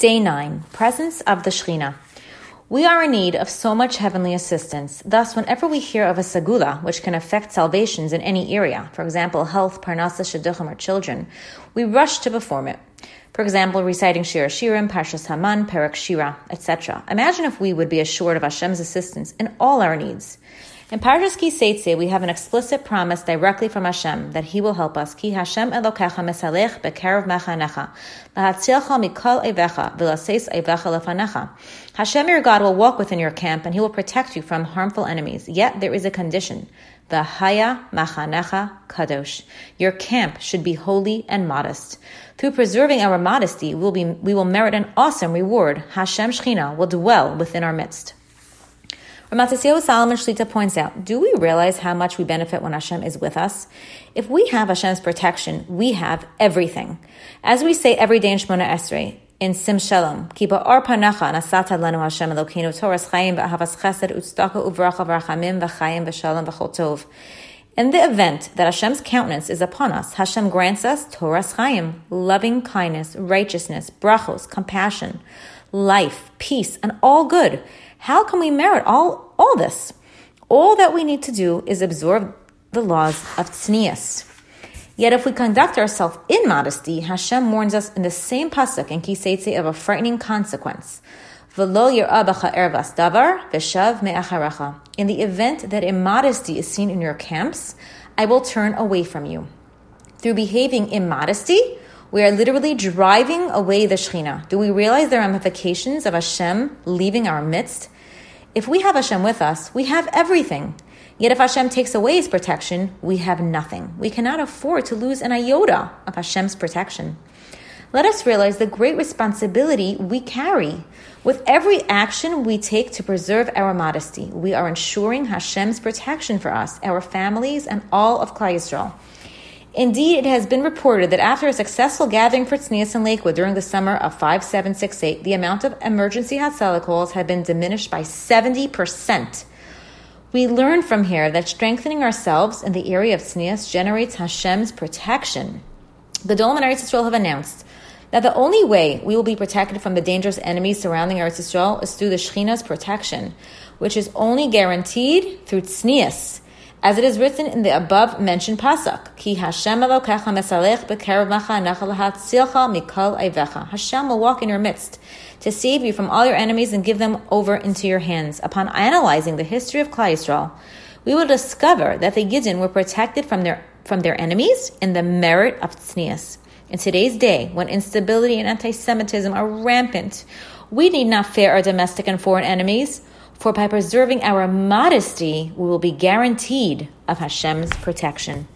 Day 9 Presence of the Shekhinah. We are in need of so much heavenly assistance. Thus, whenever we hear of a sagula, which can affect salvations in any area, for example, health, parnasa, shidduchim, or children, we rush to perform it. For example, reciting Shir Shirim, Parshas Haman, Perek Shira, etc. Imagine if we would be assured of Hashem's assistance in all our needs. In Parshas Ki Seitze, we have an explicit promise directly from Hashem that He will help us. Ki Hashem Elokecha mesalech bekerev mechanecha, lahatzilcha mikol evecha, v'laseis evecha lefanecha. Hashem, your God, will walk within your camp and He will protect you from harmful enemies. Yet there is a condition. The Haya Machanecha Kadosh. Your camp should be holy and modest. Through preserving our modesty, we will, be, we will merit an awesome reward. Hashem Shechina will dwell within our midst. Rav Matisyahu Salomon Shlita points out, do we realize how much we benefit when Hashem is with us? If we have Hashem's protection, we have everything. As we say every day in Shemona Esrei, in Sim Shalom, Kiba Or Panacha Nasata Lanu Hashem Elokeinu Toras Chaim V'Ahavas Chesed Utztaka Uvracha V'Rachamim V'Chaim V'Shalom V'Chol Tov. In the event that Hashem's countenance is upon us, Hashem grants us Toras Chaim, loving kindness, righteousness, brachos, compassion, life, peace, and all good. How can we merit all, all this? All that we need to do is absorb the laws of tznius. Yet if we conduct ourselves in modesty, Hashem warns us in the same pasuk in Ki Seitze of a frightening consequence. In the event that immodesty is seen in your camps, I will turn away from you. Through behaving immodesty, we are literally driving away the Shekhinah. Do we realize the ramifications of Hashem leaving our midst? If we have Hashem with us, we have everything. Yet if Hashem takes away his protection, we have nothing. We cannot afford to lose an iota of Hashem's protection. Let us realize the great responsibility we carry. With every action we take to preserve our modesty, we are ensuring Hashem's protection for us, our families, and all of Klal Yisrael. Indeed, it has been reported that after a successful gathering for tznius in Lakewood during the summer of 5768, the amount of emergency Hatzalah calls had been diminished by 70%. We learn from here that strengthening ourselves in the area of tznius generates Hashem's protection. The Dolom and Eretz Yisrael have announced that the only way we will be protected from the dangerous enemies surrounding Eretz Yisrael is through the Shekhinah's protection, which is only guaranteed through tznius as it is written in the above mentioned pasuk, Ki Hashem Elokecha mesalech b'kerev mikol eivecha. Hashem will walk in your midst to save you from all your enemies and give them over into your hands. Upon analyzing the history of Klal Yisrael, we will discover that the Gidon were protected from their from their enemies in the merit of tznius. In today's day, when instability and anti-Semitism are rampant, we need not fear our domestic and foreign enemies for by preserving our modesty, we will be guaranteed of Hashem's protection.